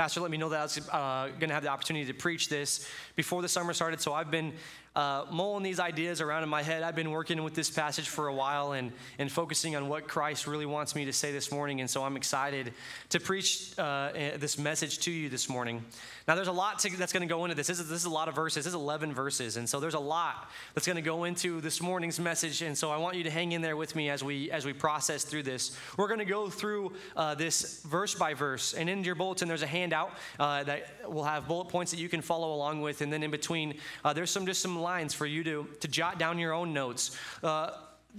Pastor let me know that I was uh, going to have the opportunity to preach this before the summer started. So I've been uh, mulling these ideas around in my head. I've been working with this passage for a while and, and focusing on what Christ really wants me to say this morning. And so I'm excited to preach uh, eh, this message to you this morning. Now, there's a lot to, that's going to go into this. This is, this is a lot of verses. This is 11 verses. And so there's a lot that's going to go into this morning's message. And so I want you to hang in there with me as we, as we process through this. We're going to go through uh, this verse by verse. And in your bulletin, there's a handout uh, that will have bullet points that you can follow along with. And then in between, uh, there's some just some lines for you to, to jot down your own notes. Uh,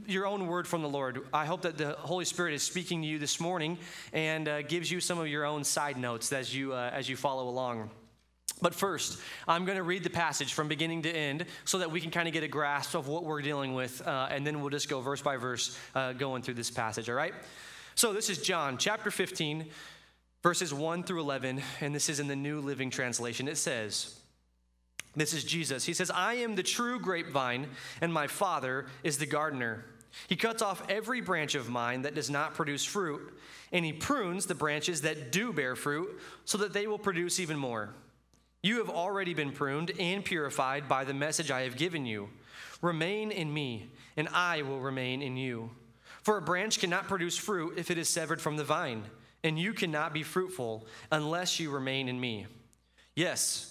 your own word from the Lord. I hope that the Holy Spirit is speaking to you this morning and uh, gives you some of your own side notes as you uh, as you follow along. But first, I'm going to read the passage from beginning to end so that we can kind of get a grasp of what we're dealing with, uh, and then we'll just go verse by verse uh, going through this passage, all right? So, this is John chapter 15, verses 1 through 11, and this is in the New Living Translation. It says, This is Jesus. He says, I am the true grapevine, and my Father is the gardener. He cuts off every branch of mine that does not produce fruit, and he prunes the branches that do bear fruit so that they will produce even more. You have already been pruned and purified by the message I have given you. Remain in me, and I will remain in you. For a branch cannot produce fruit if it is severed from the vine, and you cannot be fruitful unless you remain in me. Yes,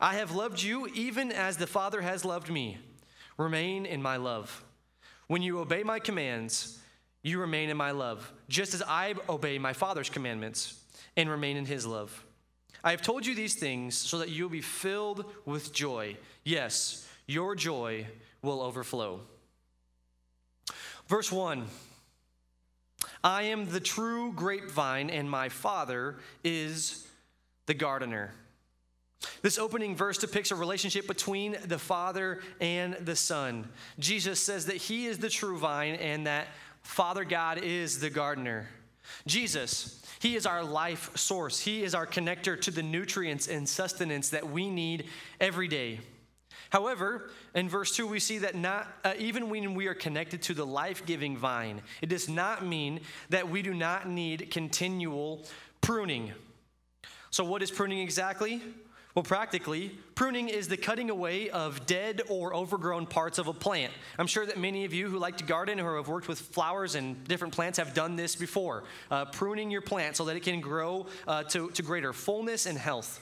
I have loved you even as the Father has loved me. Remain in my love. When you obey my commands, you remain in my love, just as I obey my Father's commandments and remain in his love. I have told you these things so that you will be filled with joy. Yes, your joy will overflow. Verse 1 I am the true grapevine, and my Father is the gardener. This opening verse depicts a relationship between the Father and the Son. Jesus says that He is the true vine and that Father God is the gardener. Jesus, He is our life source. He is our connector to the nutrients and sustenance that we need every day. However, in verse 2, we see that not, uh, even when we are connected to the life giving vine, it does not mean that we do not need continual pruning. So, what is pruning exactly? Well, practically, pruning is the cutting away of dead or overgrown parts of a plant. I'm sure that many of you who like to garden or have worked with flowers and different plants have done this before. Uh, pruning your plant so that it can grow uh, to, to greater fullness and health.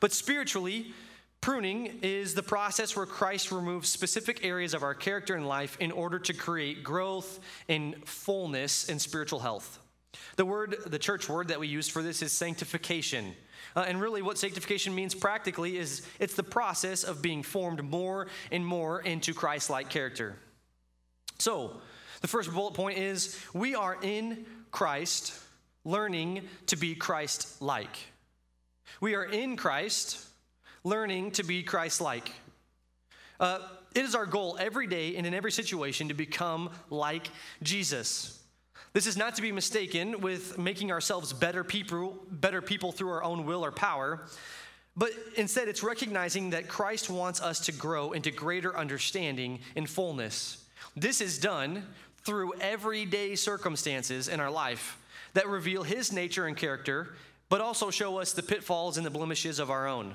But spiritually, Pruning is the process where Christ removes specific areas of our character and life in order to create growth and fullness and spiritual health. The word, the church word that we use for this is sanctification. Uh, and really, what sanctification means practically is it's the process of being formed more and more into Christ like character. So, the first bullet point is we are in Christ, learning to be Christ like. We are in Christ, learning to be Christ like. Uh, it is our goal every day and in every situation to become like Jesus. This is not to be mistaken with making ourselves better people, better people through our own will or power, but instead it's recognizing that Christ wants us to grow into greater understanding and fullness. This is done through everyday circumstances in our life that reveal his nature and character, but also show us the pitfalls and the blemishes of our own.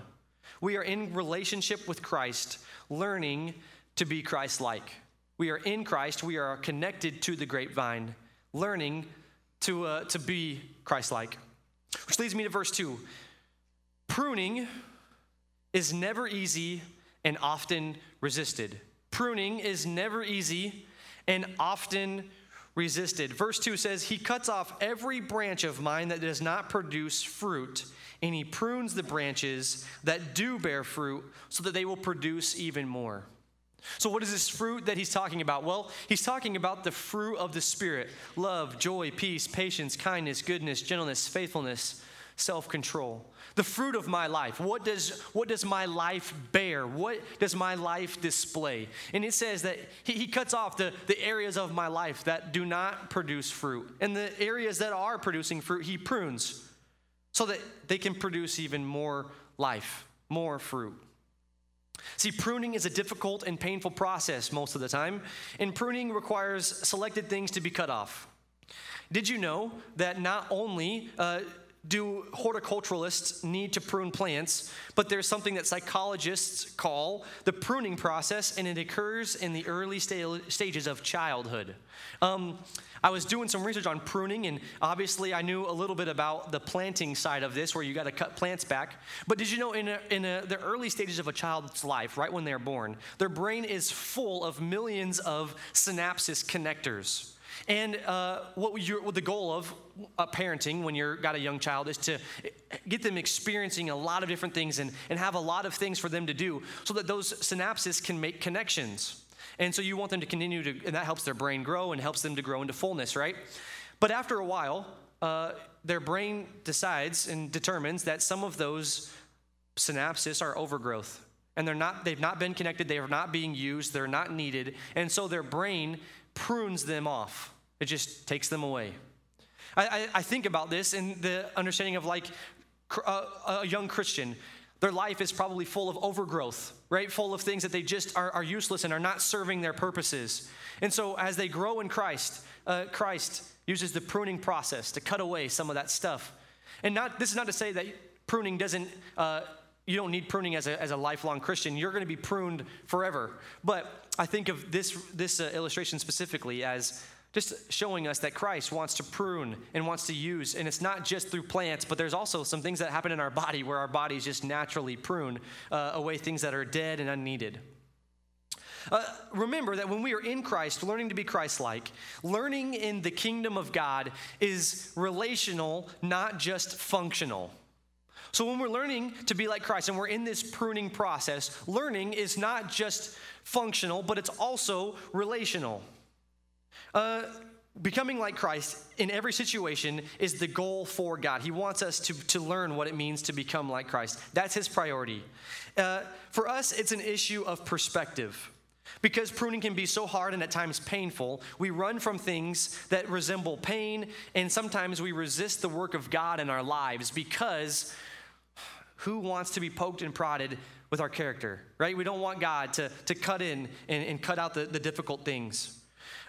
We are in relationship with Christ, learning to be Christ like. We are in Christ, we are connected to the grapevine learning to, uh, to be Christ like. Which leads me to verse 2. Pruning is never easy and often resisted. Pruning is never easy and often resisted. Verse 2 says, He cuts off every branch of mine that does not produce fruit, and He prunes the branches that do bear fruit so that they will produce even more. So, what is this fruit that he's talking about? Well, he's talking about the fruit of the Spirit love, joy, peace, patience, kindness, goodness, gentleness, faithfulness, self control. The fruit of my life. What does, what does my life bear? What does my life display? And it says that he, he cuts off the, the areas of my life that do not produce fruit. And the areas that are producing fruit, he prunes so that they can produce even more life, more fruit. See, pruning is a difficult and painful process most of the time, and pruning requires selected things to be cut off. Did you know that not only uh, do horticulturalists need to prune plants, but there's something that psychologists call the pruning process, and it occurs in the early sta- stages of childhood. Um, I was doing some research on pruning, and obviously I knew a little bit about the planting side of this, where you got to cut plants back. But did you know in, a, in a, the early stages of a child's life, right when they're born, their brain is full of millions of synapses connectors. And uh, what, what, the goal of uh, parenting when you've got a young child is to get them experiencing a lot of different things and, and have a lot of things for them to do so that those synapses can make connections. And so you want them to continue to, and that helps their brain grow and helps them to grow into fullness, right? But after a while, uh, their brain decides and determines that some of those synapses are overgrowth and they're not they've not been connected they are not being used they're not needed and so their brain prunes them off, it just takes them away. I, I, I think about this in the understanding of like a, a young Christian. Their life is probably full of overgrowth, right? Full of things that they just are, are useless and are not serving their purposes. And so as they grow in Christ, uh, Christ uses the pruning process to cut away some of that stuff. And not this is not to say that pruning doesn't uh, you don't need pruning as a, as a lifelong Christian. You're going to be pruned forever. But I think of this, this uh, illustration specifically as just showing us that Christ wants to prune and wants to use. And it's not just through plants, but there's also some things that happen in our body where our bodies just naturally prune uh, away things that are dead and unneeded. Uh, remember that when we are in Christ, learning to be Christ like, learning in the kingdom of God is relational, not just functional. So when we're learning to be like Christ and we're in this pruning process, learning is not just functional, but it's also relational. Uh, becoming like Christ in every situation is the goal for God. He wants us to, to learn what it means to become like Christ. That's his priority. Uh, for us, it's an issue of perspective. Because pruning can be so hard and at times painful, we run from things that resemble pain, and sometimes we resist the work of God in our lives because who wants to be poked and prodded with our character, right? We don't want God to, to cut in and, and cut out the, the difficult things.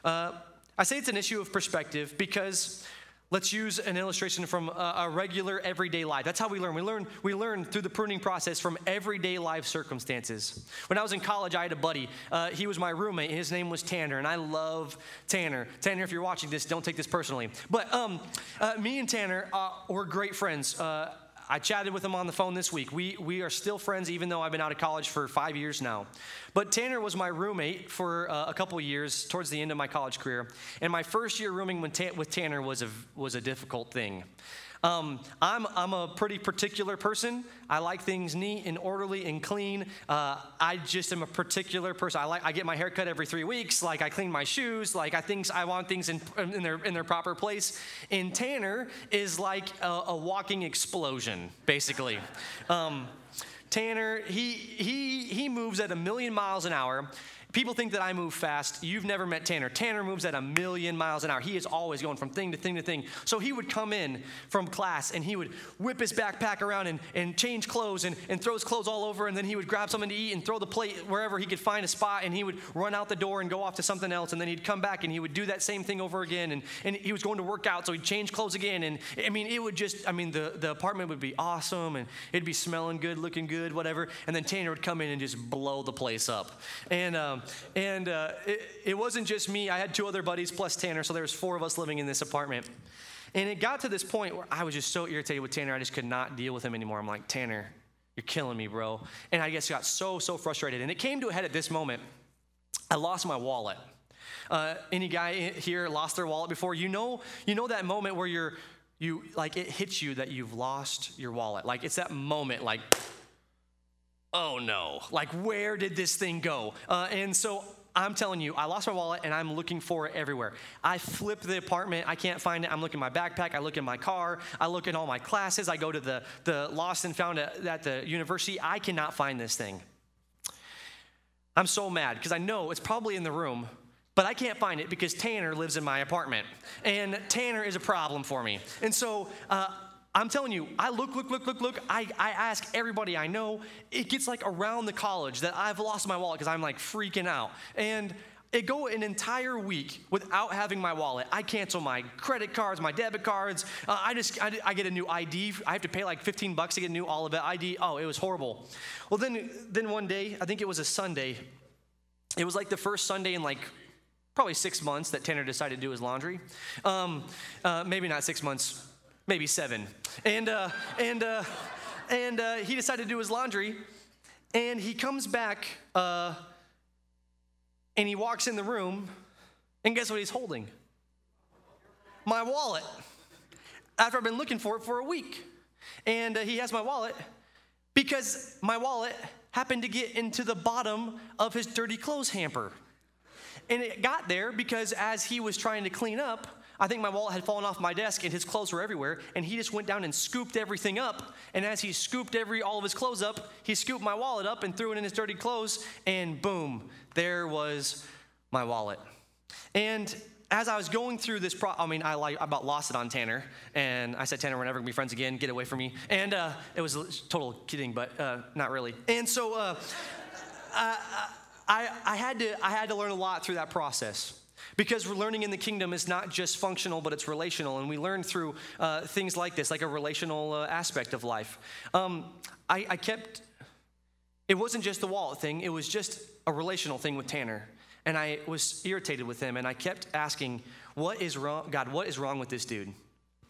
Uh, I say it's an issue of perspective because let's use an illustration from a, a, regular everyday life. That's how we learn. We learn we learn through the pruning process from everyday life circumstances. When I was in college, I had a buddy. Uh, he was my roommate, and his name was Tanner, and I love Tanner. Tanner, if you're watching this, don't take this personally. But um, uh, me and Tanner uh, were great friends. I chatted with him on the phone this week. We, we are still friends, even though I've been out of college for five years now. But Tanner was my roommate for uh, a couple years towards the end of my college career. And my first year rooming with Tanner was a, was a difficult thing. Um, I'm, I'm a pretty particular person. I like things neat and orderly and clean. Uh, I just am a particular person. I like I get my hair cut every three weeks. Like I clean my shoes. Like I think I want things in, in their in their proper place. And Tanner is like a, a walking explosion, basically. Um, Tanner, he he he moves at a million miles an hour. People think that I move fast. You've never met Tanner. Tanner moves at a million miles an hour. He is always going from thing to thing to thing. So he would come in from class and he would whip his backpack around and, and change clothes and, and throw his clothes all over. And then he would grab something to eat and throw the plate wherever he could find a spot. And he would run out the door and go off to something else. And then he'd come back and he would do that same thing over again. And, and he was going to work out. So he'd change clothes again. And I mean, it would just, I mean, the, the apartment would be awesome and it'd be smelling good, looking good, whatever. And then Tanner would come in and just blow the place up. And, um, and uh, it, it wasn't just me. I had two other buddies plus Tanner, so there was four of us living in this apartment. And it got to this point where I was just so irritated with Tanner, I just could not deal with him anymore. I'm like, Tanner, you're killing me, bro. And I guess got so, so frustrated. And it came to a head at this moment. I lost my wallet. Uh, any guy here lost their wallet before? You know, you know that moment where you're, you like it hits you that you've lost your wallet. Like it's that moment, like oh no, like where did this thing go? Uh, and so I'm telling you, I lost my wallet and I'm looking for it everywhere. I flip the apartment, I can't find it. I'm looking at my backpack, I look in my car, I look in all my classes, I go to the, the lost and found at the university. I cannot find this thing. I'm so mad because I know it's probably in the room, but I can't find it because Tanner lives in my apartment. And Tanner is a problem for me. And so, uh, I'm telling you, I look, look, look, look, look. I, I ask everybody I know. It gets like around the college that I've lost my wallet because I'm like freaking out. And it go an entire week without having my wallet. I cancel my credit cards, my debit cards. Uh, I just I, I, get a new ID. I have to pay like 15 bucks to get a new Olivet ID. Oh, it was horrible. Well, then then one day, I think it was a Sunday. It was like the first Sunday in like probably six months that Tanner decided to do his laundry. Um, uh, maybe not six months maybe seven. And, uh, and, uh, and uh, he decided to do his laundry. And he comes back uh, and he walks in the room. And guess what he's holding? My wallet. After I've been looking for it for a week. And uh, he has my wallet because my wallet happened to get into the bottom of his dirty clothes hamper. And it got there because as he was trying to clean up, I think my wallet had fallen off my desk and his clothes were everywhere. And he just went down and scooped everything up. And as he scooped every all of his clothes up, he scooped my wallet up and threw it in his dirty clothes. And boom, there was my wallet. And as I was going through this, pro- I mean, I, like, I about lost it on Tanner, and I said, Tanner, we're never gonna be friends again. Get away from me. And uh, it was total kidding, but uh, not really. And so uh, I, I, I, had to, I had to learn a lot through that process. Because we're learning in the kingdom is not just functional, but it's relational. And we learn through uh, things like this, like a relational uh, aspect of life. Um, I, I kept, it wasn't just the wallet thing, it was just a relational thing with Tanner. And I was irritated with him, and I kept asking, What is wrong? God, what is wrong with this dude?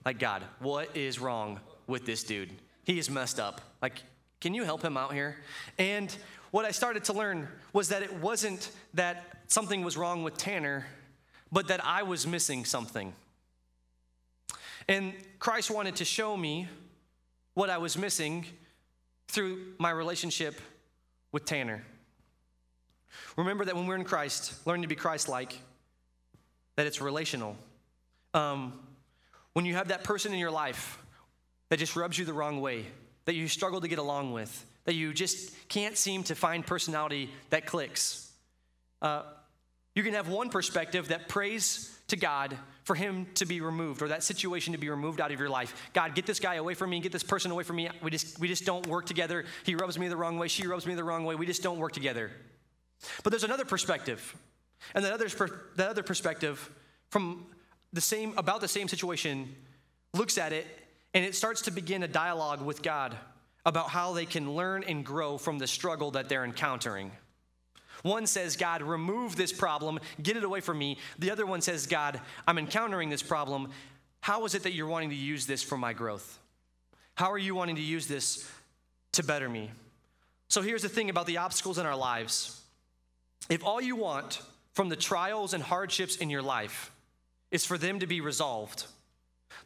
Like, God, what is wrong with this dude? He is messed up. Like, can you help him out here? And what I started to learn was that it wasn't that something was wrong with Tanner, but that I was missing something. And Christ wanted to show me what I was missing through my relationship with Tanner. Remember that when we're in Christ, learning to be Christ like, that it's relational. Um, when you have that person in your life that just rubs you the wrong way, that you struggle to get along with, that you just can't seem to find personality that clicks, uh, you can have one perspective that prays to God for him to be removed or that situation to be removed out of your life. God, get this guy away from me, get this person away from me. We just, we just don't work together. He rubs me the wrong way, she rubs me the wrong way. We just don't work together. But there's another perspective. And that other, that other perspective from the same, about the same situation looks at it and it starts to begin a dialogue with God about how they can learn and grow from the struggle that they're encountering. One says, God, remove this problem, get it away from me. The other one says, God, I'm encountering this problem. How is it that you're wanting to use this for my growth? How are you wanting to use this to better me? So here's the thing about the obstacles in our lives. If all you want from the trials and hardships in your life is for them to be resolved,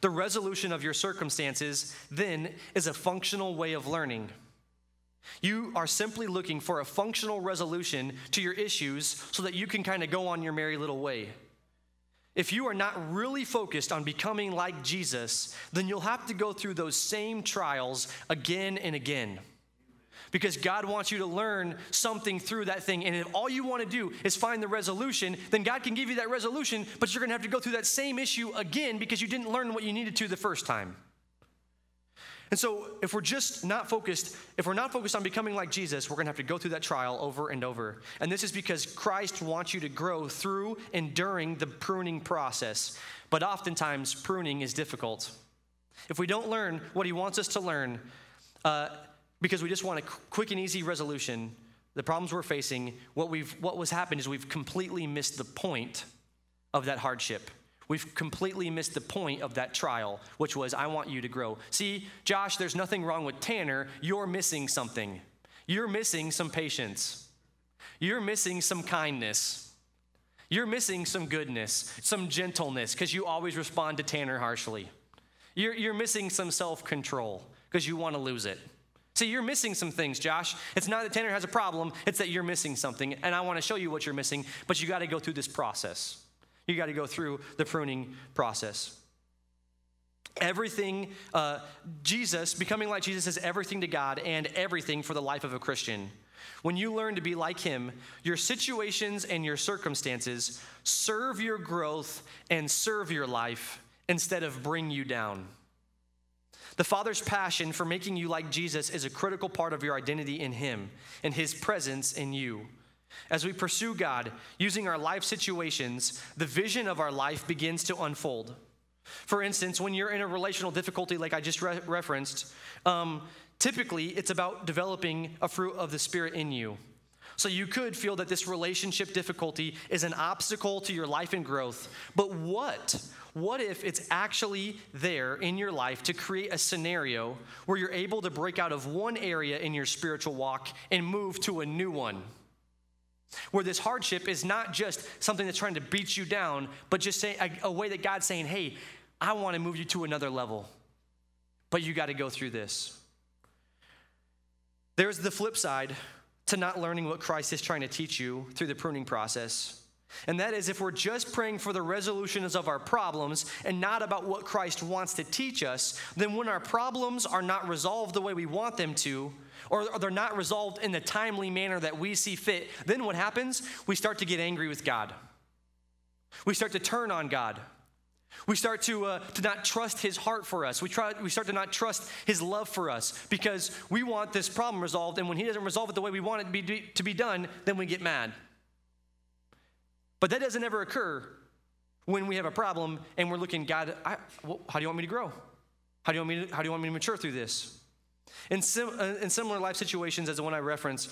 the resolution of your circumstances then is a functional way of learning. You are simply looking for a functional resolution to your issues so that you can kind of go on your merry little way. If you are not really focused on becoming like Jesus, then you'll have to go through those same trials again and again. Because God wants you to learn something through that thing. And if all you want to do is find the resolution, then God can give you that resolution, but you're going to have to go through that same issue again because you didn't learn what you needed to the first time. And so, if we're just not focused, if we're not focused on becoming like Jesus, we're going to have to go through that trial over and over. And this is because Christ wants you to grow through and during the pruning process. But oftentimes, pruning is difficult. If we don't learn what He wants us to learn, uh, because we just want a quick and easy resolution, the problems we're facing, what we've what was happened is we've completely missed the point of that hardship. We've completely missed the point of that trial, which was, I want you to grow. See, Josh, there's nothing wrong with Tanner. You're missing something. You're missing some patience. You're missing some kindness. You're missing some goodness, some gentleness, because you always respond to Tanner harshly. You're, you're missing some self control because you want to lose it. See, you're missing some things, Josh. It's not that Tanner has a problem, it's that you're missing something. And I want to show you what you're missing, but you got to go through this process. You got to go through the pruning process. Everything, uh, Jesus, becoming like Jesus is everything to God and everything for the life of a Christian. When you learn to be like Him, your situations and your circumstances serve your growth and serve your life instead of bring you down. The Father's passion for making you like Jesus is a critical part of your identity in Him and His presence in you. As we pursue God using our life situations, the vision of our life begins to unfold. For instance, when you're in a relational difficulty, like I just re- referenced, um, typically it's about developing a fruit of the Spirit in you. So you could feel that this relationship difficulty is an obstacle to your life and growth. But what? What if it's actually there in your life to create a scenario where you're able to break out of one area in your spiritual walk and move to a new one? Where this hardship is not just something that's trying to beat you down, but just say a, a way that God's saying, hey, I want to move you to another level. But you got to go through this. There's the flip side to not learning what Christ is trying to teach you through the pruning process. And that is if we're just praying for the resolutions of our problems and not about what Christ wants to teach us, then when our problems are not resolved the way we want them to, or they're not resolved in the timely manner that we see fit, then what happens? We start to get angry with God. We start to turn on God. We start to, uh, to not trust his heart for us. We, try, we start to not trust his love for us because we want this problem resolved, and when he doesn't resolve it the way we want it to be, to be done, then we get mad. But that doesn't ever occur when we have a problem and we're looking, God, I, well, how do you want me to grow? How do you want me to, how do you want me to mature through this? In, sim, uh, in similar life situations as the one I referenced,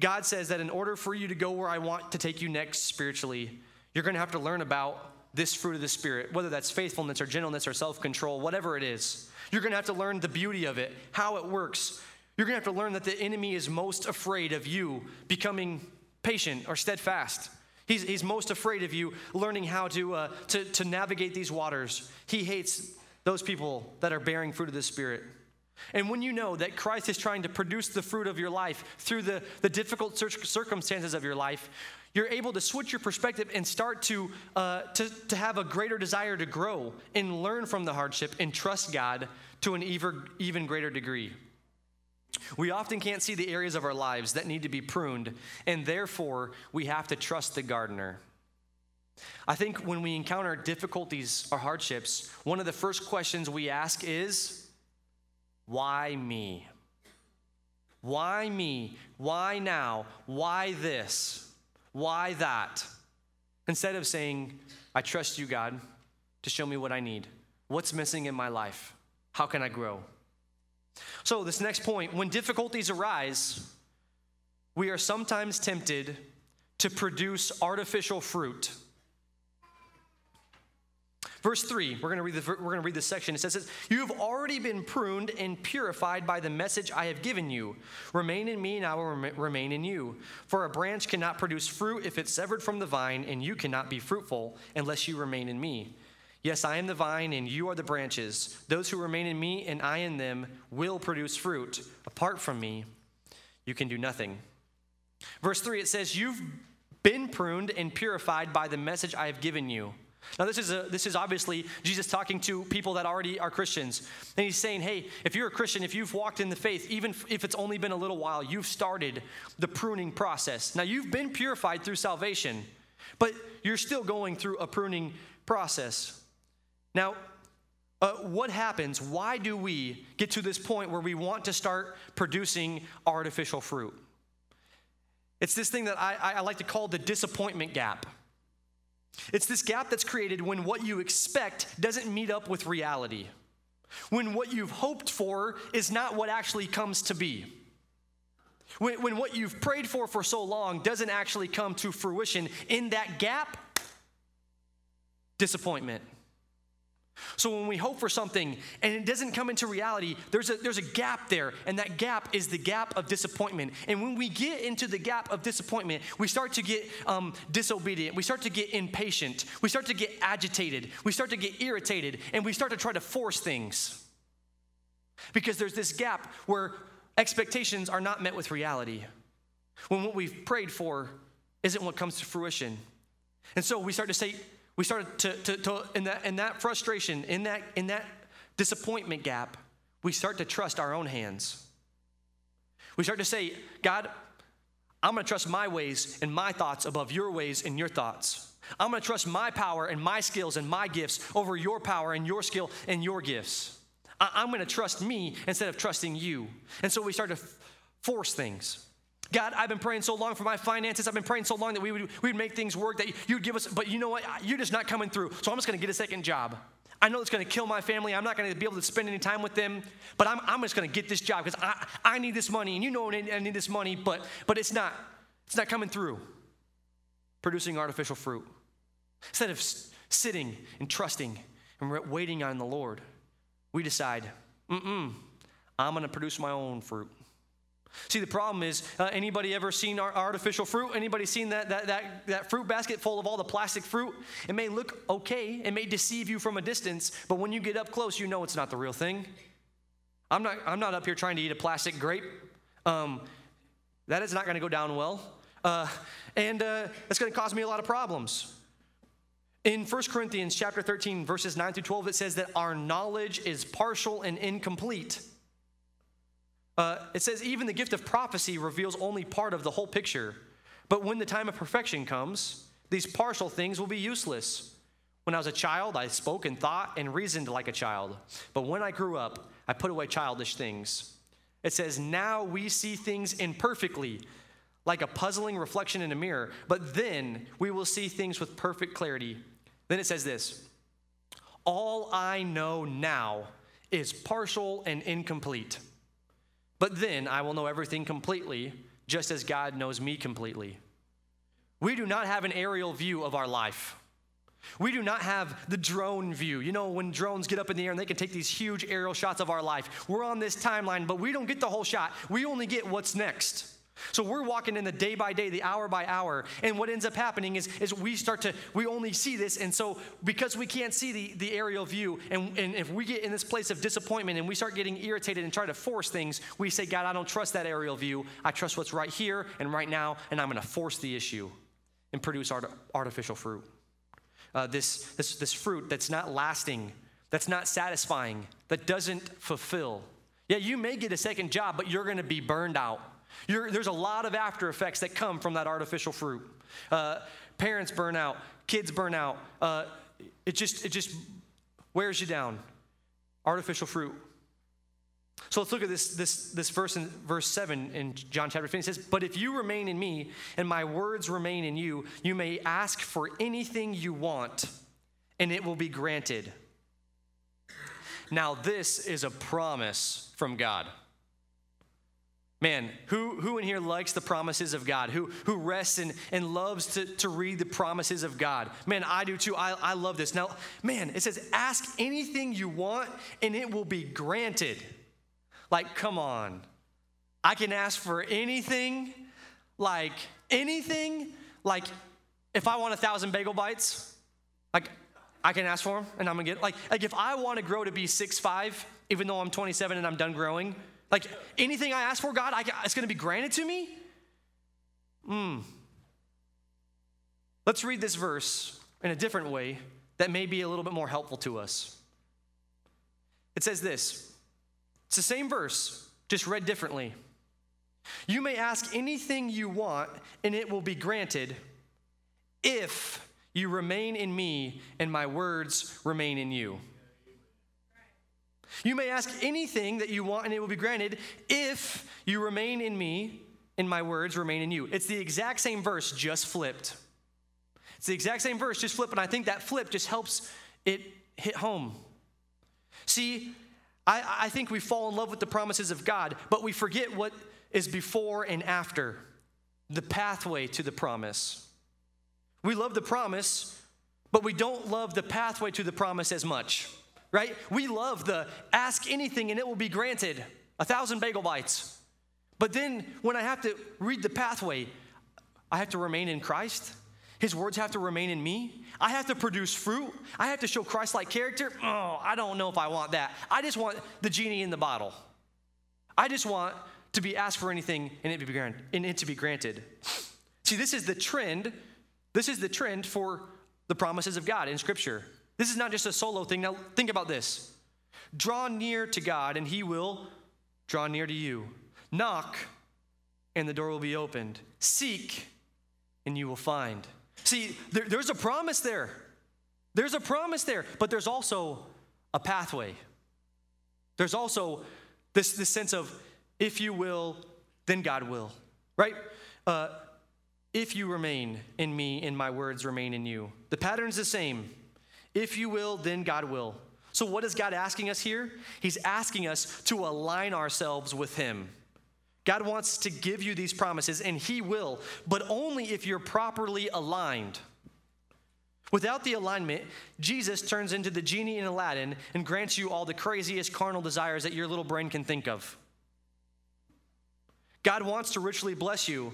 God says that in order for you to go where I want to take you next spiritually, you're going to have to learn about this fruit of the Spirit, whether that's faithfulness or gentleness or self control, whatever it is. You're going to have to learn the beauty of it, how it works. You're going to have to learn that the enemy is most afraid of you becoming patient or steadfast. He's, he's most afraid of you learning how to, uh, to, to navigate these waters. He hates those people that are bearing fruit of the Spirit. And when you know that Christ is trying to produce the fruit of your life through the, the difficult circumstances of your life, you're able to switch your perspective and start to, uh, to, to have a greater desire to grow and learn from the hardship and trust God to an even, even greater degree. We often can't see the areas of our lives that need to be pruned, and therefore we have to trust the gardener. I think when we encounter difficulties or hardships, one of the first questions we ask is, Why me? Why me? Why now? Why this? Why that? Instead of saying, I trust you, God, to show me what I need. What's missing in my life? How can I grow? So, this next point when difficulties arise, we are sometimes tempted to produce artificial fruit. Verse 3, we're going to read, the, we're going to read this section. It says, You have already been pruned and purified by the message I have given you. Remain in me, and I will remain in you. For a branch cannot produce fruit if it's severed from the vine, and you cannot be fruitful unless you remain in me. Yes, I am the vine, and you are the branches. Those who remain in me and I in them will produce fruit. Apart from me, you can do nothing. Verse 3, it says, You've been pruned and purified by the message I have given you. Now, this is, a, this is obviously Jesus talking to people that already are Christians. And he's saying, hey, if you're a Christian, if you've walked in the faith, even if it's only been a little while, you've started the pruning process. Now, you've been purified through salvation, but you're still going through a pruning process. Now, uh, what happens? Why do we get to this point where we want to start producing artificial fruit? It's this thing that I, I like to call the disappointment gap. It's this gap that's created when what you expect doesn't meet up with reality, when what you've hoped for is not what actually comes to be. When, when what you've prayed for for so long doesn't actually come to fruition, in that gap, disappointment. So when we hope for something and it doesn't come into reality, there's a, there's a gap there, and that gap is the gap of disappointment. And when we get into the gap of disappointment, we start to get um, disobedient, we start to get impatient, we start to get agitated, we start to get irritated, and we start to try to force things. Because there's this gap where expectations are not met with reality, when what we've prayed for isn't what comes to fruition. And so we start to say, we start to, to, to in, that, in that frustration, in that, in that disappointment gap, we start to trust our own hands. We start to say, God, I'm gonna trust my ways and my thoughts above your ways and your thoughts. I'm gonna trust my power and my skills and my gifts over your power and your skill and your gifts. I- am gonna trust me instead of trusting you. And so we start to f- force things. God, I've been praying so long for my finances. I've been praying so long that we would, we would make things work, that you'd give us, but you know what? You're just not coming through. So I'm just gonna get a second job. I know it's gonna kill my family. I'm not gonna be able to spend any time with them, but I'm, I'm just gonna get this job because I, I need this money, and you know I need this money, but, but it's not, it's not coming through. Producing artificial fruit. Instead of sitting and trusting and waiting on the Lord, we decide, mm-mm, I'm gonna produce my own fruit. See, the problem is, uh, anybody ever seen our artificial fruit? Anybody seen that, that, that, that fruit basket full of all the plastic fruit? It may look okay, it may deceive you from a distance, but when you get up close, you know it's not the real thing. I'm not, I'm not up here trying to eat a plastic grape. Um, that is not going to go down well. Uh, and uh, it's going to cause me a lot of problems. In 1 Corinthians chapter 13, verses 9 through 12, it says that our knowledge is partial and incomplete. Uh, it says, even the gift of prophecy reveals only part of the whole picture. But when the time of perfection comes, these partial things will be useless. When I was a child, I spoke and thought and reasoned like a child. But when I grew up, I put away childish things. It says, Now we see things imperfectly, like a puzzling reflection in a mirror, but then we will see things with perfect clarity. Then it says this All I know now is partial and incomplete. But then I will know everything completely, just as God knows me completely. We do not have an aerial view of our life. We do not have the drone view. You know, when drones get up in the air and they can take these huge aerial shots of our life. We're on this timeline, but we don't get the whole shot. We only get what's next. So we're walking in the day by day, the hour by hour. And what ends up happening is, is we start to, we only see this. And so because we can't see the, the aerial view, and, and if we get in this place of disappointment and we start getting irritated and try to force things, we say, God, I don't trust that aerial view. I trust what's right here and right now, and I'm going to force the issue and produce art, artificial fruit. Uh, this, this, this fruit that's not lasting, that's not satisfying, that doesn't fulfill. Yeah, you may get a second job, but you're going to be burned out you're, there's a lot of after effects that come from that artificial fruit. Uh, parents burn out, kids burn out. Uh, it just it just wears you down. Artificial fruit. So let's look at this, this, this verse in verse 7 in John chapter 15. It says, But if you remain in me and my words remain in you, you may ask for anything you want, and it will be granted. Now, this is a promise from God. Man, who, who in here likes the promises of God? Who, who rests and, and loves to, to read the promises of God? Man, I do too. I, I love this. Now, man, it says, ask anything you want and it will be granted. Like, come on. I can ask for anything, like anything. Like, if I want a thousand bagel bites, like, I can ask for them and I'm gonna get, like, like if I wanna grow to be six five, even though I'm 27 and I'm done growing, like anything I ask for, God, I, it's going to be granted to me? Hmm. Let's read this verse in a different way that may be a little bit more helpful to us. It says this it's the same verse, just read differently. You may ask anything you want, and it will be granted if you remain in me and my words remain in you. You may ask anything that you want, and it will be granted if you remain in me and my words remain in you. It's the exact same verse, just flipped. It's the exact same verse, just flipped, and I think that flip just helps it hit home. See, I, I think we fall in love with the promises of God, but we forget what is before and after the pathway to the promise. We love the promise, but we don't love the pathway to the promise as much right? We love the ask anything and it will be granted, a thousand bagel bites. But then when I have to read the pathway, I have to remain in Christ. His words have to remain in me. I have to produce fruit. I have to show Christ like character. Oh, I don't know if I want that. I just want the genie in the bottle. I just want to be asked for anything and it, be and it to be granted. See, this is the trend. This is the trend for the promises of God in Scripture. This is not just a solo thing. Now, think about this draw near to God, and He will draw near to you. Knock, and the door will be opened. Seek, and you will find. See, there, there's a promise there. There's a promise there, but there's also a pathway. There's also this, this sense of if you will, then God will, right? Uh, if you remain in me and my words remain in you. The pattern's the same. If you will, then God will. So, what is God asking us here? He's asking us to align ourselves with Him. God wants to give you these promises, and He will, but only if you're properly aligned. Without the alignment, Jesus turns into the genie in Aladdin and grants you all the craziest carnal desires that your little brain can think of. God wants to richly bless you.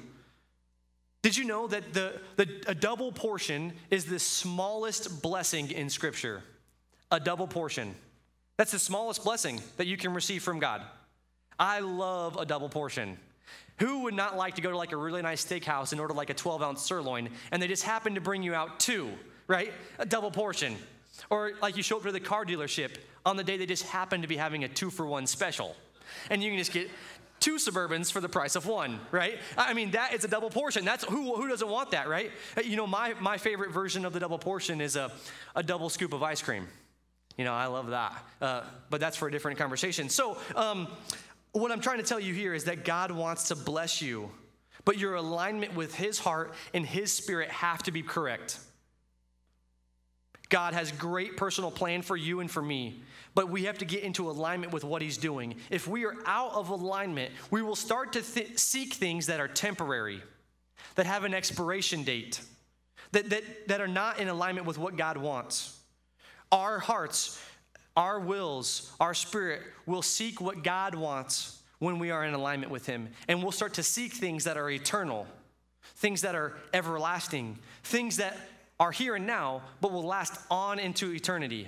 Did you know that the, the, a double portion is the smallest blessing in Scripture? A double portion. That's the smallest blessing that you can receive from God. I love a double portion. Who would not like to go to like a really nice steakhouse and order like a 12 ounce sirloin and they just happen to bring you out two, right? A double portion. Or like you show up to the car dealership on the day they just happen to be having a two for one special. And you can just get two Suburbans for the price of one, right? I mean, that is a double portion. That's who, who doesn't want that, right? You know, my, my favorite version of the double portion is a, a double scoop of ice cream. You know, I love that. Uh, but that's for a different conversation. So, um, what I'm trying to tell you here is that God wants to bless you, but your alignment with His heart and His spirit have to be correct. God has great personal plan for you and for me, but we have to get into alignment with what he's doing. If we are out of alignment, we will start to th- seek things that are temporary, that have an expiration date, that, that, that are not in alignment with what God wants. Our hearts, our wills, our spirit will seek what God wants when we are in alignment with him, and we'll start to seek things that are eternal, things that are everlasting, things that are here and now, but will last on into eternity.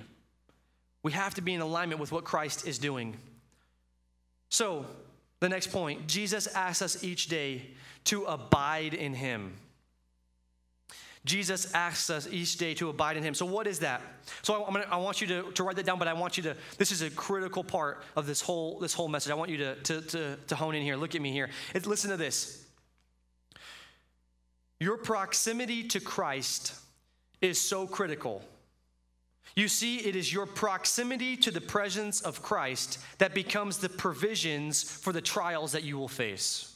We have to be in alignment with what Christ is doing. So, the next point Jesus asks us each day to abide in Him. Jesus asks us each day to abide in Him. So, what is that? So, I, gonna, I want you to, to write that down, but I want you to, this is a critical part of this whole, this whole message. I want you to, to, to, to hone in here. Look at me here. It, listen to this. Your proximity to Christ is so critical. You see, it is your proximity to the presence of Christ that becomes the provisions for the trials that you will face.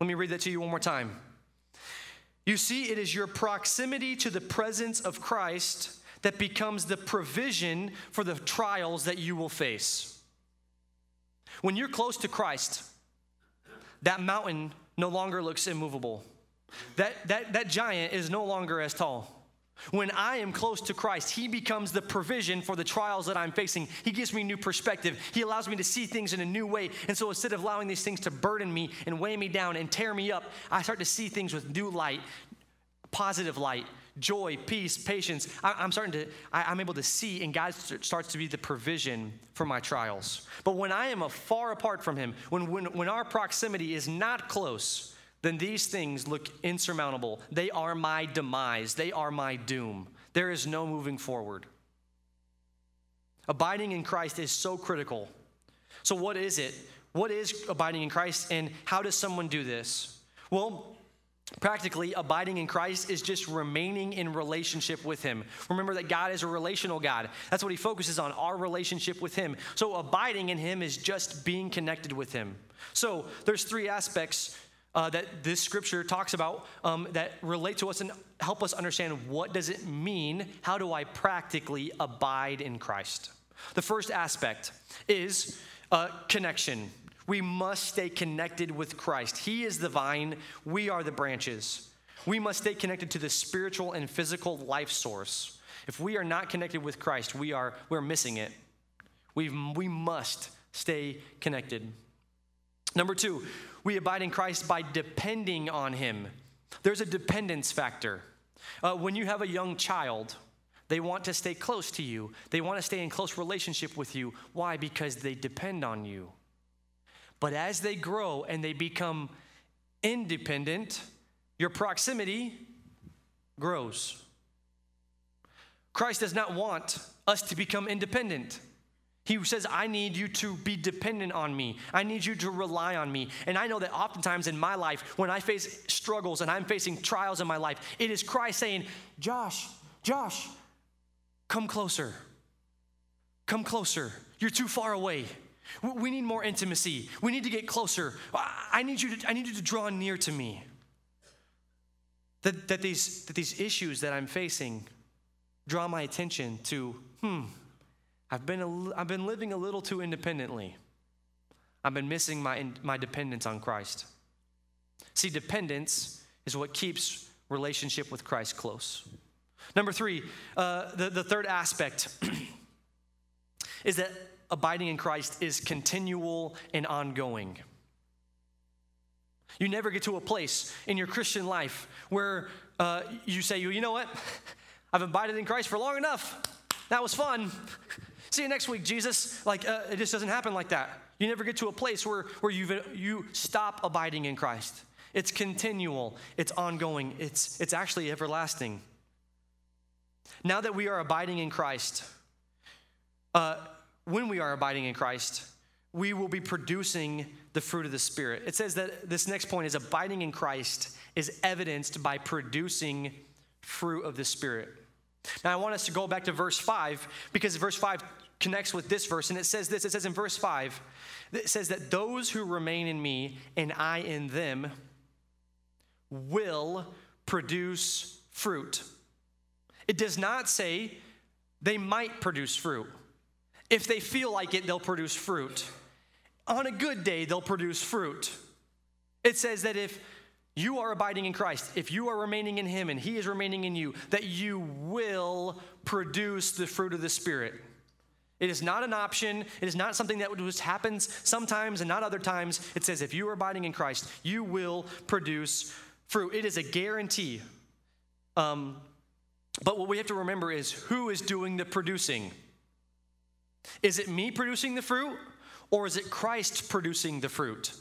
Let me read that to you one more time. You see, it is your proximity to the presence of Christ that becomes the provision for the trials that you will face. When you're close to Christ, that mountain no longer looks immovable. That, that, that giant is no longer as tall. When I am close to Christ, He becomes the provision for the trials that I'm facing. He gives me new perspective. He allows me to see things in a new way. And so instead of allowing these things to burden me and weigh me down and tear me up, I start to see things with new light, positive light, joy, peace, patience. I, am starting to, I, am able to see, and God starts to be the provision for my trials. But when I am far apart from Him, when, when, when our proximity is not close, then these things look insurmountable. They are my demise, they are my doom. There is no moving forward. Abiding in Christ is so critical. So, what is it? What is abiding in Christ, and how does someone do this? Well, Practically, abiding in Christ is just remaining in relationship with Him. Remember that God is a relational God. That's what He focuses on, our relationship with Him. So, abiding in Him is just being connected with Him. So, there's three aspects uh, that this scripture talks about um, that relate to us and help us understand what does it mean how do i practically abide in christ? The first aspect is uh, connection. We must stay connected with christ. He is the vine we are the branches. We must stay connected to the spiritual and physical life source. If we are not connected with christ we are we're missing it. We we must stay connected number two we abide in Christ by depending on Him. There's a dependence factor. Uh, when you have a young child, they want to stay close to you. They want to stay in close relationship with you. Why? Because they depend on you. But as they grow and they become independent, your proximity grows. Christ does not want us to become independent. He says, I need you to be dependent on me. I need you to rely on me. And I know that oftentimes in my life, when I face struggles and I'm facing trials in my life, it is Christ saying, Josh, Josh, come closer. Come closer. You're too far away. We need more intimacy. We need to get closer. I need you to, I need you to draw near to me. That, that, these, that these issues that I'm facing draw my attention to, hmm, I've been, a, I've been living a little too independently. I've been missing my, my dependence on Christ. See, dependence is what keeps relationship with Christ close. Number three, uh, the, the third aspect is that abiding in Christ is continual and ongoing. You never get to a place in your Christian life where uh, you say, you know what? I've abided in Christ for long enough. That was fun. See you next week, Jesus. Like, uh, it just doesn't happen like that. You never get to a place where, where you you stop abiding in Christ. It's continual, it's ongoing, it's, it's actually everlasting. Now that we are abiding in Christ, uh, when we are abiding in Christ, we will be producing the fruit of the Spirit. It says that this next point is abiding in Christ is evidenced by producing fruit of the Spirit. Now, I want us to go back to verse 5 because verse 5 connects with this verse, and it says this it says in verse 5, it says that those who remain in me and I in them will produce fruit. It does not say they might produce fruit. If they feel like it, they'll produce fruit. On a good day, they'll produce fruit. It says that if you are abiding in Christ, if you are remaining in Him and He is remaining in you, that you will produce the fruit of the Spirit. It is not an option. It is not something that just happens sometimes and not other times. It says, if you are abiding in Christ, you will produce fruit. It is a guarantee. Um, but what we have to remember is who is doing the producing? Is it me producing the fruit or is it Christ producing the fruit?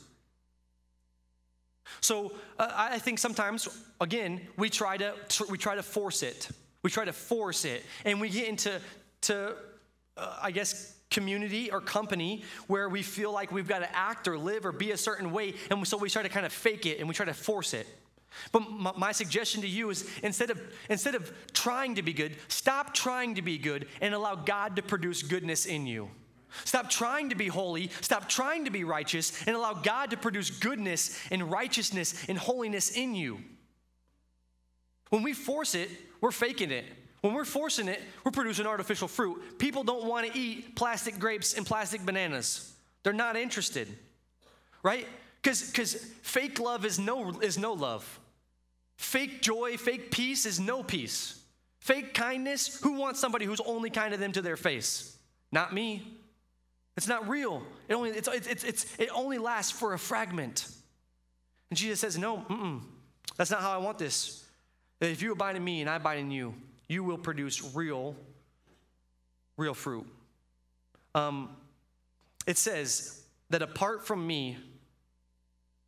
So uh, I think sometimes, again, we try to we try to force it. We try to force it, and we get into to uh, I guess community or company where we feel like we've got to act or live or be a certain way, and so we try to kind of fake it and we try to force it. But my, my, suggestion to you is instead of instead of trying to be good, stop trying to be good and allow God to produce goodness in you. Stop trying to be holy, stop trying to be righteous, and allow God to produce goodness and righteousness and holiness in you. When we force it, we're faking it. When we're forcing it, we're producing artificial fruit. People don't want to eat plastic grapes and plastic bananas. They're not interested. Right? Because fake love is no, is no love. Fake joy, fake peace is no peace. Fake kindness, who wants somebody who's only kind to them to their face? Not me. It's not real. It only, it's, it's, it's, it only lasts for a fragment. And Jesus says, No, that's not how I want this. If you abide in me and I abide in you, you will produce real, real fruit. Um, it says that apart from me,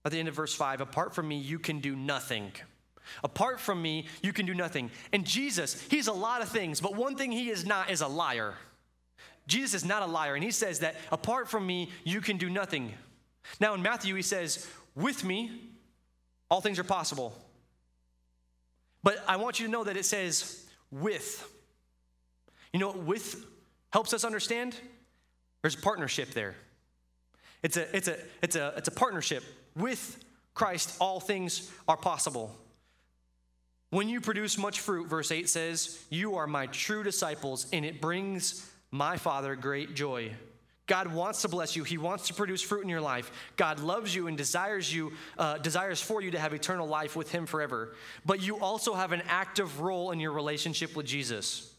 at the end of verse 5, apart from me, you can do nothing. Apart from me, you can do nothing. And Jesus, he's a lot of things, but one thing he is not is a liar. Jesus is not a liar, and he says that apart from me, you can do nothing. Now in Matthew, he says, with me, all things are possible. But I want you to know that it says with. You know what with helps us understand? There's a partnership there. It's a, it's a, it's a, it's a partnership. With Christ, all things are possible. When you produce much fruit, verse 8 says, You are my true disciples, and it brings my Father great joy. God wants to bless you. He wants to produce fruit in your life. God loves you and desires you, uh, desires for you to have eternal life with Him forever. But you also have an active role in your relationship with Jesus.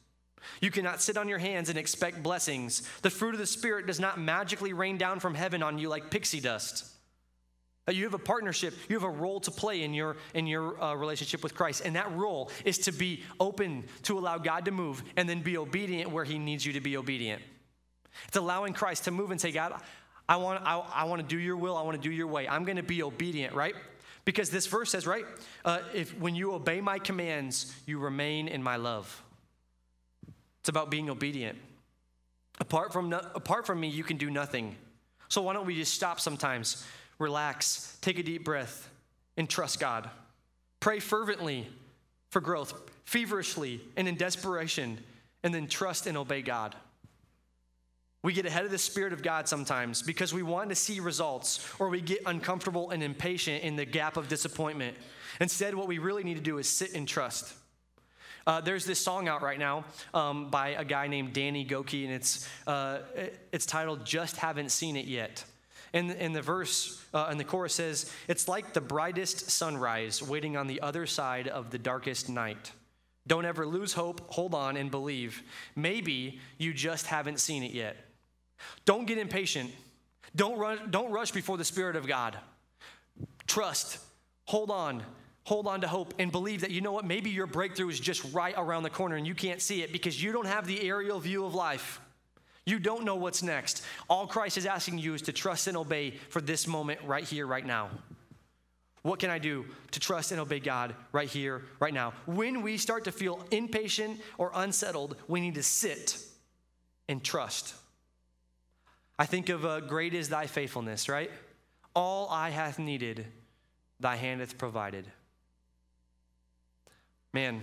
You cannot sit on your hands and expect blessings. The fruit of the Spirit does not magically rain down from heaven on you like pixie dust. You have a partnership, you have a role to play in your, in your uh, relationship with Christ. And that role is to be open to allow God to move and then be obedient where He needs you to be obedient. It's allowing Christ to move and say, God, I want, I, I want to do your will. I want to do your way. I'm going to be obedient, right? Because this verse says, right? Uh, if when you obey my commands, you remain in my love. It's about being obedient. Apart from, no, apart from me, you can do nothing. So why don't we just stop sometimes, relax, take a deep breath, and trust God? Pray fervently for growth, feverishly and in desperation, and then trust and obey God. We get ahead of the Spirit of God sometimes because we want to see results or we get uncomfortable and impatient in the gap of disappointment. Instead, what we really need to do is sit and trust. Uh, there's this song out right now um, by a guy named Danny Gokey, and it's, uh, it's titled Just Haven't Seen It Yet. And, and the verse uh, and the chorus says, It's like the brightest sunrise waiting on the other side of the darkest night. Don't ever lose hope, hold on, and believe. Maybe you just haven't seen it yet. Don't get impatient. Don't, run, don't rush before the Spirit of God. Trust. Hold on. Hold on to hope and believe that you know what? Maybe your breakthrough is just right around the corner and you can't see it because you don't have the aerial view of life. You don't know what's next. All Christ is asking you is to trust and obey for this moment right here, right now. What can I do to trust and obey God right here, right now? When we start to feel impatient or unsettled, we need to sit and trust. I think of uh, great is thy faithfulness, right? All I hath needed, thy hand hath provided. Man,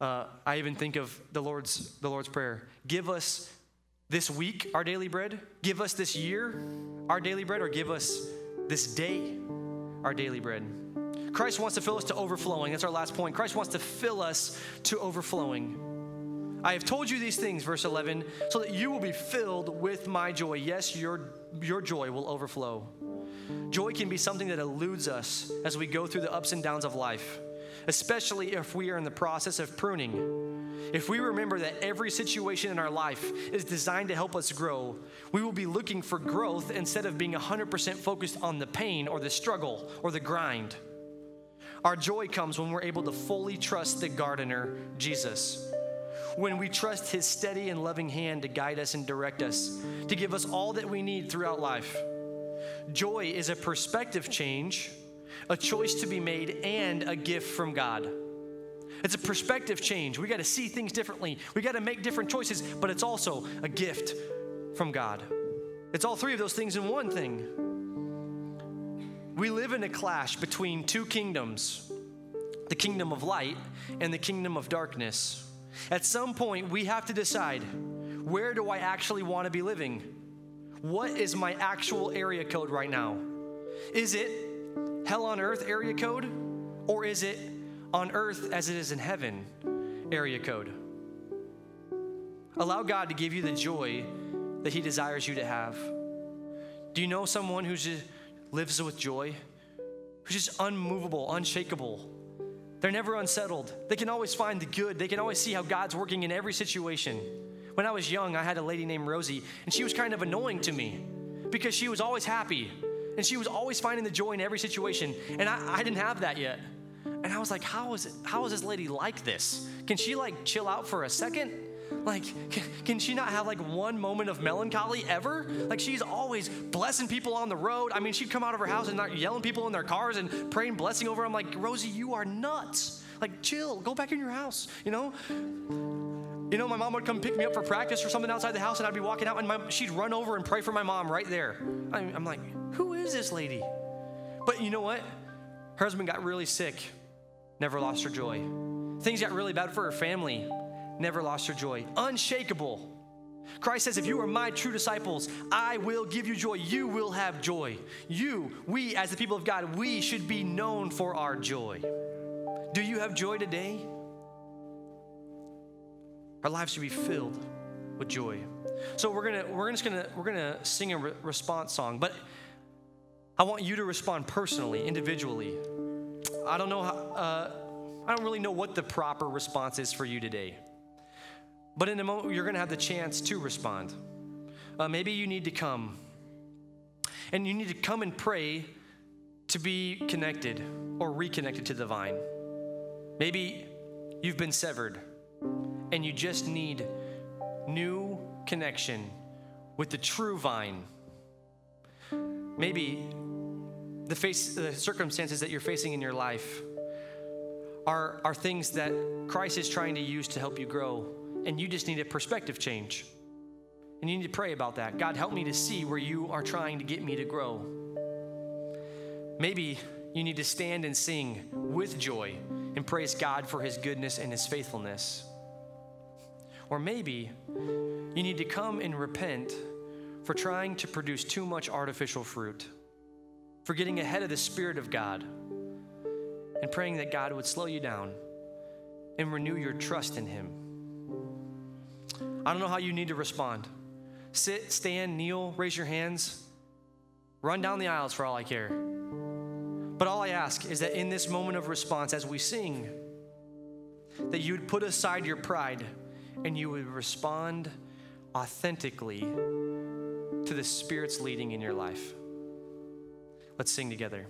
uh, I even think of the Lord's, the Lord's Prayer. Give us this week our daily bread, give us this year our daily bread, or give us this day our daily bread. Christ wants to fill us to overflowing. That's our last point. Christ wants to fill us to overflowing. I have told you these things, verse 11, so that you will be filled with my joy. Yes, your, your joy will overflow. Joy can be something that eludes us as we go through the ups and downs of life, especially if we are in the process of pruning. If we remember that every situation in our life is designed to help us grow, we will be looking for growth instead of being 100% focused on the pain or the struggle or the grind. Our joy comes when we're able to fully trust the gardener, Jesus when we trust His steady and loving hand to guide us and direct us, to give us all that we need throughout life. Joy is a perspective change, a choice to be made, and a gift from God. It's a perspective change. We got to see things differently. We got to make different choices, but it's also a gift from God. It's all three of those things in one thing. We live in a clash between two kingdoms the kingdom of light and the kingdom of darkness. At some point, we have to decide where do I actually want to be living? What is my actual area code right now? Is it hell on earth area code? Or is it on earth as it is in heaven area code? Allow God to give you the joy that He desires you to have. Do you know someone who just lives with joy? Who's just unmovable, unshakable? They're never unsettled. They can always find the good. They can always see how God's working in every situation. When I was young, I had a lady named Rosie, and she was kind of annoying to me because she was always happy and she was always finding the joy in every situation. And I, I didn't have that yet. And I was like, how is it, how is this lady like this? Can she like chill out for a second? Like, can she not have like one moment of melancholy ever? Like, she's always blessing people on the road. I mean, she'd come out of her house and not yelling people in their cars and praying blessing over them. Like, Rosie, you are nuts. Like, chill, go back in your house, you know? You know, my mom would come pick me up for practice or something outside the house, and I'd be walking out, and my, she'd run over and pray for my mom right there. I'm, I'm like, who is this lady? But you know what? Her husband got really sick, never lost her joy. Things got really bad for her family, never lost her joy. Unshakable. Christ says, If you are my true disciples, I will give you joy. You will have joy. You, we, as the people of God, we should be known for our joy. Do you have joy today? Our lives should be filled with joy. So we're gonna we're just gonna we're gonna sing a re- response song, but I want you to respond personally, individually. I don't know how. Uh, I don't really know what the proper response is for you today. But in a moment, you're going to have the chance to respond. Uh, maybe you need to come. And you need to come and pray to be connected or reconnected to the vine. Maybe you've been severed and you just need new connection with the true vine. Maybe the, face, the circumstances that you're facing in your life are, are things that Christ is trying to use to help you grow, and you just need a perspective change. And you need to pray about that. God, help me to see where you are trying to get me to grow. Maybe you need to stand and sing with joy and praise God for his goodness and his faithfulness. Or maybe you need to come and repent for trying to produce too much artificial fruit, for getting ahead of the Spirit of God, and praying that God would slow you down and renew your trust in Him. I don't know how you need to respond. Sit, stand, kneel, raise your hands, run down the aisles for all I care. But all I ask is that in this moment of response, as we sing, that you would put aside your pride and you would respond authentically to the Spirit's leading in your life. Let's sing together.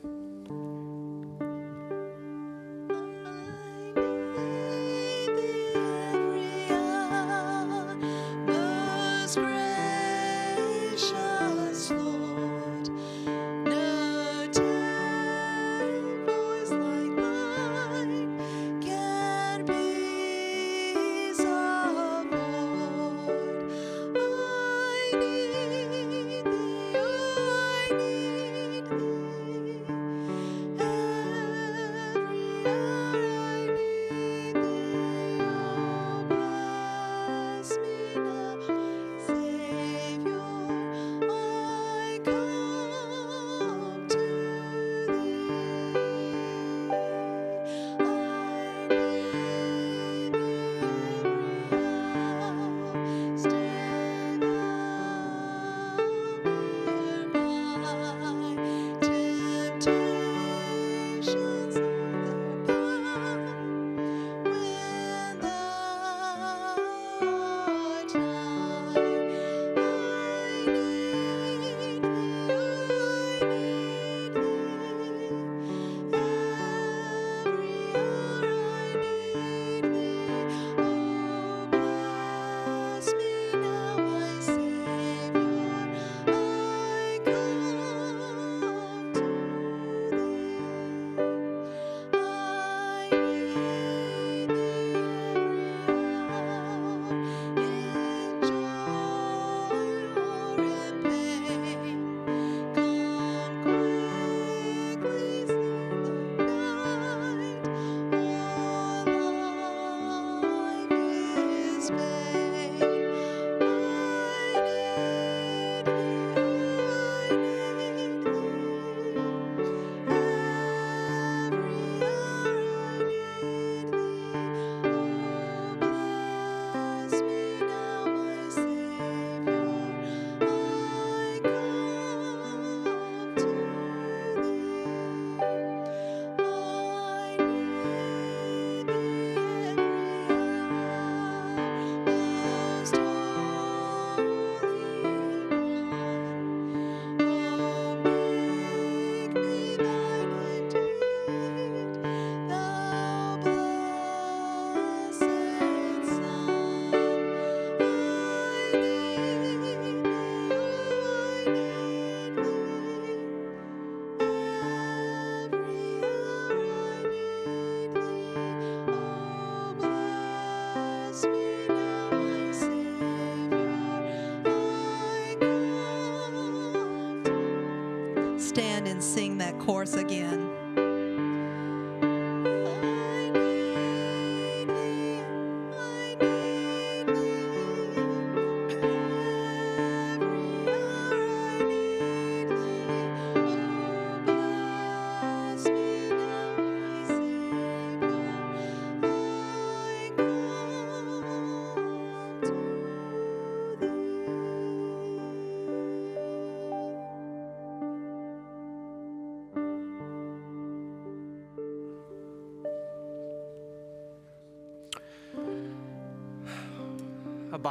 Chorus again.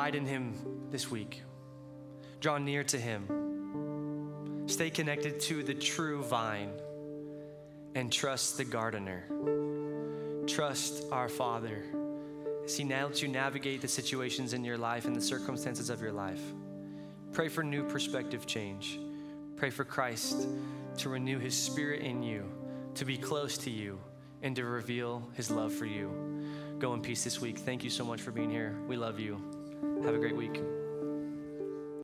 Abide in Him this week. Draw near to Him. Stay connected to the true vine and trust the gardener. Trust our Father as He helps you navigate the situations in your life and the circumstances of your life. Pray for new perspective change. Pray for Christ to renew his spirit in you, to be close to you, and to reveal his love for you. Go in peace this week. Thank you so much for being here. We love you. Have a great week.